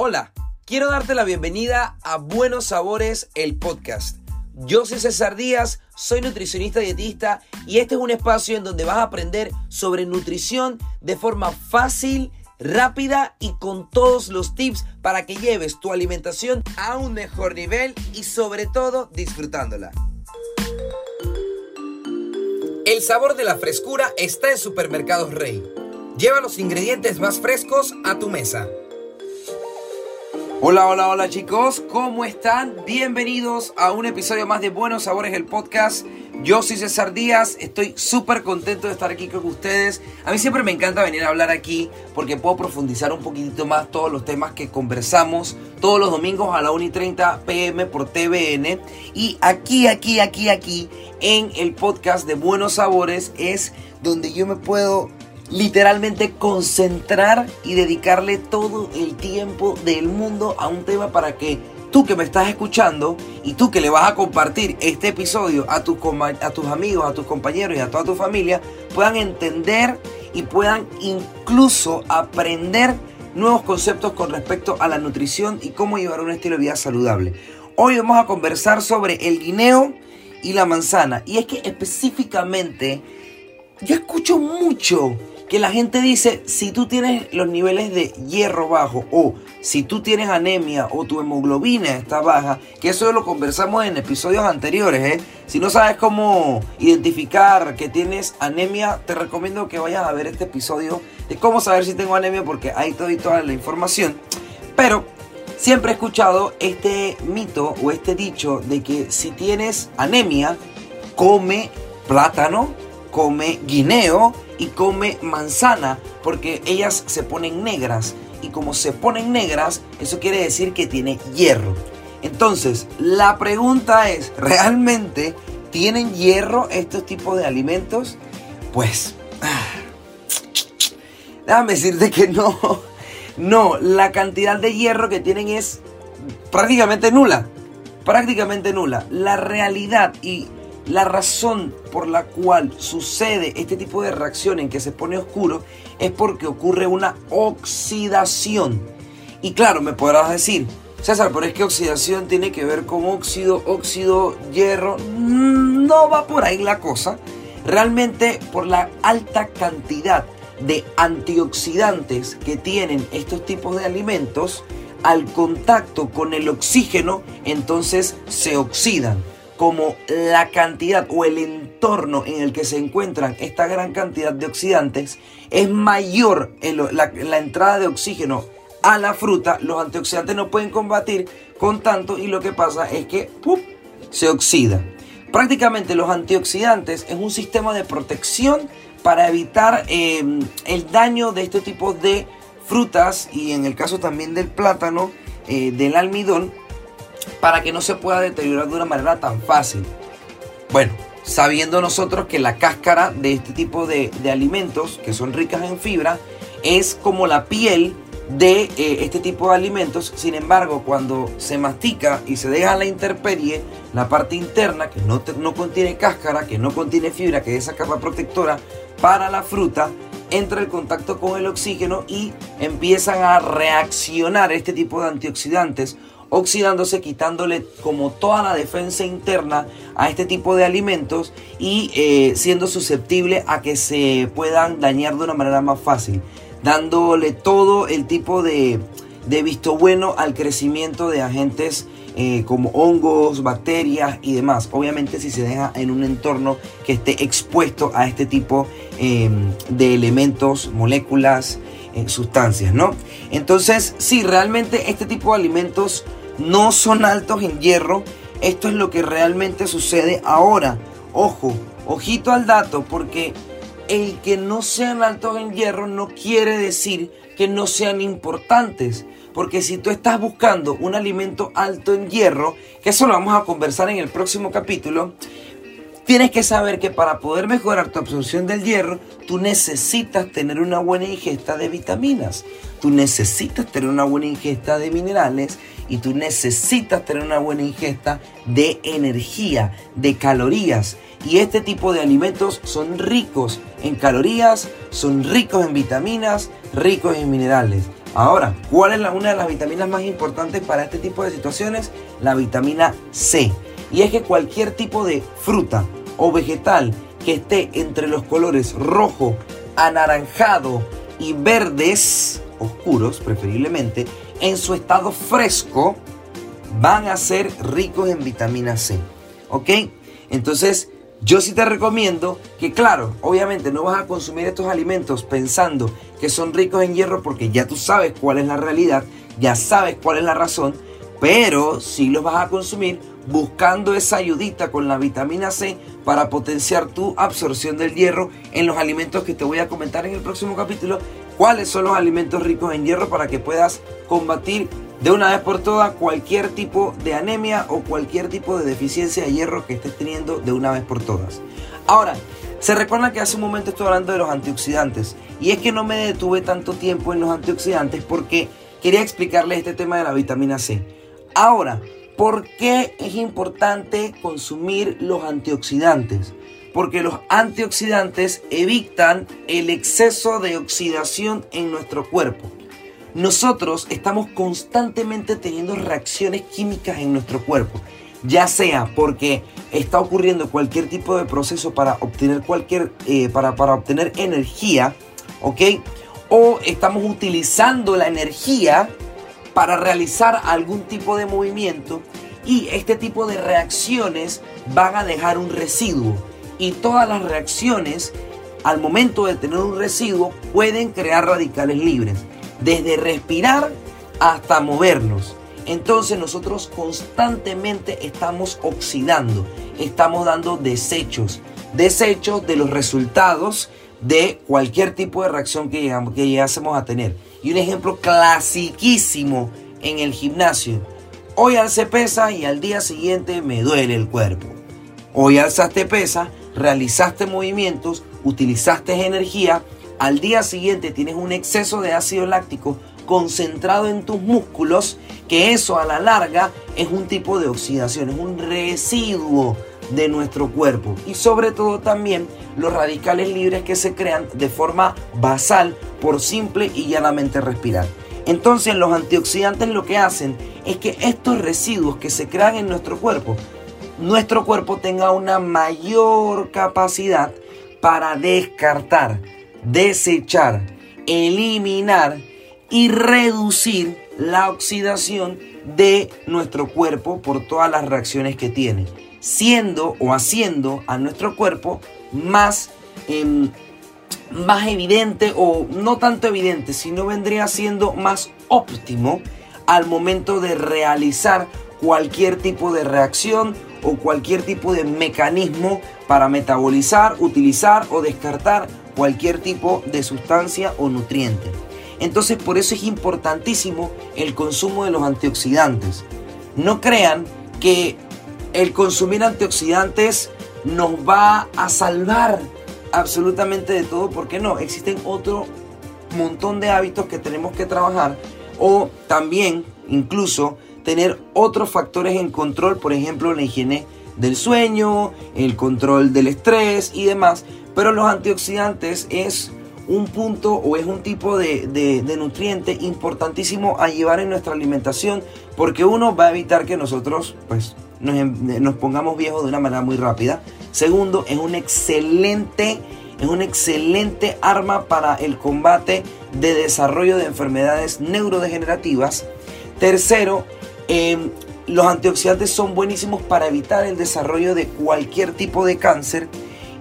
Hola, quiero darte la bienvenida a Buenos Sabores, el podcast. Yo soy César Díaz, soy nutricionista dietista y este es un espacio en donde vas a aprender sobre nutrición de forma fácil, rápida y con todos los tips para que lleves tu alimentación a un mejor nivel y sobre todo disfrutándola. El sabor de la frescura está en Supermercados Rey. Lleva los ingredientes más frescos a tu mesa. Hola, hola, hola chicos, ¿cómo están? Bienvenidos a un episodio más de Buenos Sabores, el podcast. Yo soy César Díaz, estoy súper contento de estar aquí con ustedes. A mí siempre me encanta venir a hablar aquí porque puedo profundizar un poquitito más todos los temas que conversamos todos los domingos a la 1 y 30 pm por TVN. Y aquí, aquí, aquí, aquí, en el podcast de Buenos Sabores es donde yo me puedo literalmente concentrar y dedicarle todo el tiempo del mundo a un tema para que tú que me estás escuchando y tú que le vas a compartir este episodio a, tus a tus amigos, a tus compañeros y a toda tu familia, puedan entender y puedan incluso aprender nuevos conceptos con respecto a la nutrición y cómo llevar un estilo de vida saludable. Hoy vamos a conversar sobre el guineo y la manzana. Y es que específicamente yo escucho mucho que la gente dice, si tú tienes los niveles de hierro bajo o si tú tienes anemia o tu hemoglobina está baja, que eso lo conversamos en episodios anteriores, ¿eh? Si no sabes cómo identificar que tienes anemia, te recomiendo que vayas a ver este episodio de cómo saber si tengo anemia porque ahí te doy toda la información. Pero siempre he escuchado este mito o este dicho de que si tienes anemia, come plátano, come guineo, y come manzana porque ellas se ponen negras y como se ponen negras eso quiere decir que tiene hierro. Entonces la pregunta es, ¿realmente tienen hierro estos tipos de alimentos? Pues, déjame decirte que no. No, la cantidad de hierro que tienen es prácticamente nula. Prácticamente nula. La realidad y la razón por la cual sucede este tipo de reacción en que se pone oscuro es porque ocurre una oxidación. Y claro, me podrás decir, César, pero es que oxidación tiene que ver con óxido, óxido, hierro. No va por ahí la cosa. Realmente por la alta cantidad de antioxidantes que tienen estos tipos de alimentos, al contacto con el oxígeno, entonces se oxidan como la cantidad o el entorno en el que se encuentran esta gran cantidad de oxidantes es mayor en la, entrada de oxígeno a la fruta, los antioxidantes no pueden combatir con tanto y lo que pasa es que se oxida. Prácticamente los antioxidantes es un sistema de protección para evitar em, el daño de este tipo de frutas y en el caso también del plátano, eh, del almidón, para que no se pueda deteriorar de una manera tan fácil. Bueno, sabiendo nosotros que la cáscara de este tipo de, alimentos, que son ricas en fibra, es como la piel de eh, este tipo de alimentos. Sin embargo, cuando se mastica y se deja la interperie, la parte interna que no, no contiene cáscara, que no contiene fibra, que es esa capa protectora para la fruta, entra en contacto con el oxígeno y empiezan a reaccionar este tipo de antioxidantes oxidándose, quitándole como toda la defensa interna a este tipo de alimentos y eh, siendo susceptible a que se puedan dañar de una manera más fácil, dándole todo el tipo de, visto bueno al crecimiento de agentes eh, como hongos, bacterias y demás. Obviamente si se deja en un entorno que esté expuesto a este tipo em, de elementos, moléculas, eh, sustancias, ¿no? Entonces, si realmente este tipo de alimentos no son altos en hierro. Esto es lo que realmente sucede ahora. Ojo, ojito al dato, porque el que no sean altos en hierro no quiere decir que no sean importantes. Porque si tú estás buscando un alimento alto en hierro, que eso lo vamos a conversar en el próximo capítulo, Tienes que saber que para poder mejorar tu absorción del hierro, tú necesitas tener una buena ingesta de vitaminas, tú necesitas tener una buena ingesta de minerales y tú necesitas tener una buena ingesta de energía, de calorías. Y este tipo de alimentos son ricos en calorías, son ricos en vitaminas, ricos en minerales. Ahora, ¿cuál es una de las vitaminas más importantes para este tipo de situaciones? La vitamina C. Y es que cualquier tipo de fruta o vegetal que esté entre los colores rojo, anaranjado y verdes, oscuros preferiblemente, en su estado fresco, van a ser ricos en vitamina C. ¿Ok? Entonces, yo sí te recomiendo que, claro, obviamente no vas a consumir estos alimentos pensando que son ricos en hierro porque ya tú sabes cuál es la realidad, ya sabes cuál es la razón, pero sí los vas a consumir buscando esa ayudita con la vitamina C para potenciar tu absorción del hierro en los alimentos que te voy a comentar en el próximo capítulo. Cuáles son los alimentos ricos en hierro para que puedas combatir de una vez por todas cualquier tipo de anemia o cualquier tipo de deficiencia de hierro que estés teniendo de una vez por todas. Ahora, se recuerda que hace un momento estoy hablando de los antioxidantes y es que no me detuve tanto tiempo en los antioxidantes porque quería explicarles este tema de la vitamina C. Ahora, ¿por qué es importante consumir los antioxidantes? Porque los antioxidantes evitan el exceso de oxidación en nuestro cuerpo. Nosotros estamos constantemente teniendo reacciones químicas en nuestro cuerpo, ya sea porque está ocurriendo cualquier tipo de proceso para obtener cualquier eh, para, para obtener energía, ¿ok? O estamos utilizando la energía para realizar algún tipo de movimiento y este tipo de reacciones van a dejar un residuo y todas las reacciones al momento de tener un residuo pueden crear radicales libres, desde respirar hasta movernos. Entonces nosotros constantemente estamos oxidando, estamos dando desechos, desechos de los resultados de cualquier tipo de reacción que, llegamos, que llegásemos a tener. Y un ejemplo clasiquísimo en el gimnasio. Hoy alcé pesa y al día siguiente me duele el cuerpo. Hoy alzaste pesa, realizaste movimientos, utilizaste energía, al día siguiente tienes un exceso de ácido láctico concentrado en tus músculos, que eso a la larga es un tipo de oxidación, es un residuo de nuestro cuerpo. Y sobre todo también los radicales libres que se crean de forma basal por simple y llanamente respirar. Entonces los antioxidantes lo que hacen es que estos residuos que se crean en nuestro cuerpo, nuestro cuerpo tenga una mayor capacidad para descartar, desechar, eliminar y reducir la oxidación de nuestro cuerpo por todas las reacciones que tiene, siendo o haciendo a nuestro cuerpo más, em, más evidente o no tanto evidente, sino vendría siendo más óptimo al momento de realizar cualquier tipo de reacción o cualquier tipo de mecanismo para metabolizar, utilizar o descartar cualquier tipo de sustancia o nutriente. Entonces por eso es importantísimo el consumo de los antioxidantes. No crean que el consumir antioxidantes nos va a salvar absolutamente de todo, porque no, existen otro montón de hábitos que tenemos que trabajar. O también incluso tener otros factores en control, por ejemplo la higiene del sueño, el control del estrés y demás, pero los antioxidantes es un punto o es un tipo de, de, nutriente importantísimo a llevar en nuestra alimentación porque uno va a evitar que nosotros pues nos, nos pongamos viejos de una manera muy rápida Segundo, es un excelente, es un excelente arma para el combate de desarrollo de enfermedades neurodegenerativas. Tercero, em, los antioxidantes son buenísimos para evitar el desarrollo de cualquier tipo de cáncer.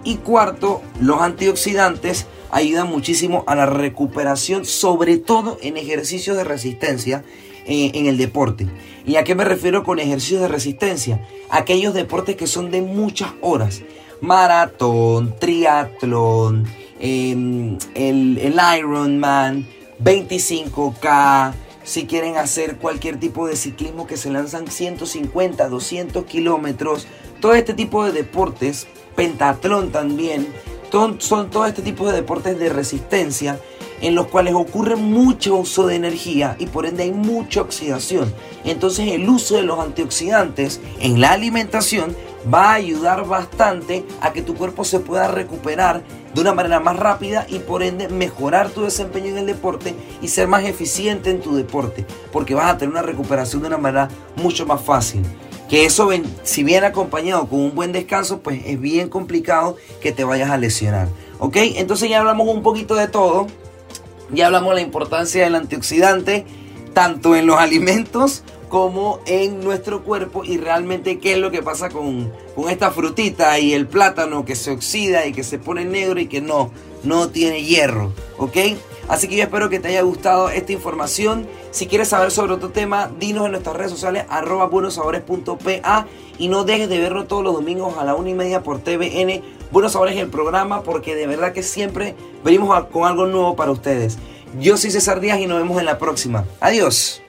Y cuarto, los antioxidantes ayudan muchísimo a la recuperación, sobre todo en ejercicios de resistencia en el deporte. ¿Y a qué me refiero con ejercicios de resistencia? Aquellos deportes que son de muchas horas. Maratón, triatlón, em, el, el Ironman, 25K, si quieren hacer cualquier tipo de ciclismo que se lanzan 150, 200 kilómetros, todo este tipo de deportes pentatlón también. Son, son todo este tipo de deportes de resistencia en los cuales ocurre mucho uso de energía y por ende hay mucha oxidación. Entonces el uso de los antioxidantes en la alimentación va a ayudar bastante a que tu cuerpo se pueda recuperar de una manera más rápida y por ende mejorar tu desempeño en el deporte y ser más eficiente en tu deporte, porque vas a tener una recuperación de una manera mucho más fácil. Que eso, si viene acompañado con un buen descanso, pues es bien complicado que te vayas a lesionar. ¿Ok? Entonces ya hablamos un poquito de todo. Ya hablamos de la importancia del antioxidante, tanto en los alimentos como en nuestro cuerpo y realmente qué es lo que pasa con, con, esta frutita y el plátano que se oxida y que se pone negro y que no, no tiene hierro, ¿ok? Así que yo espero que te haya gustado esta información. Si quieres saber sobre otro tema, dinos en nuestras redes sociales arroba buenosabores.pa y no dejes de verlo todos los domingos a la una y media por TVN. Buenos Sabores el programa porque de verdad que siempre venimos con algo nuevo para ustedes. Yo soy César Díaz y nos vemos en la próxima. Adiós.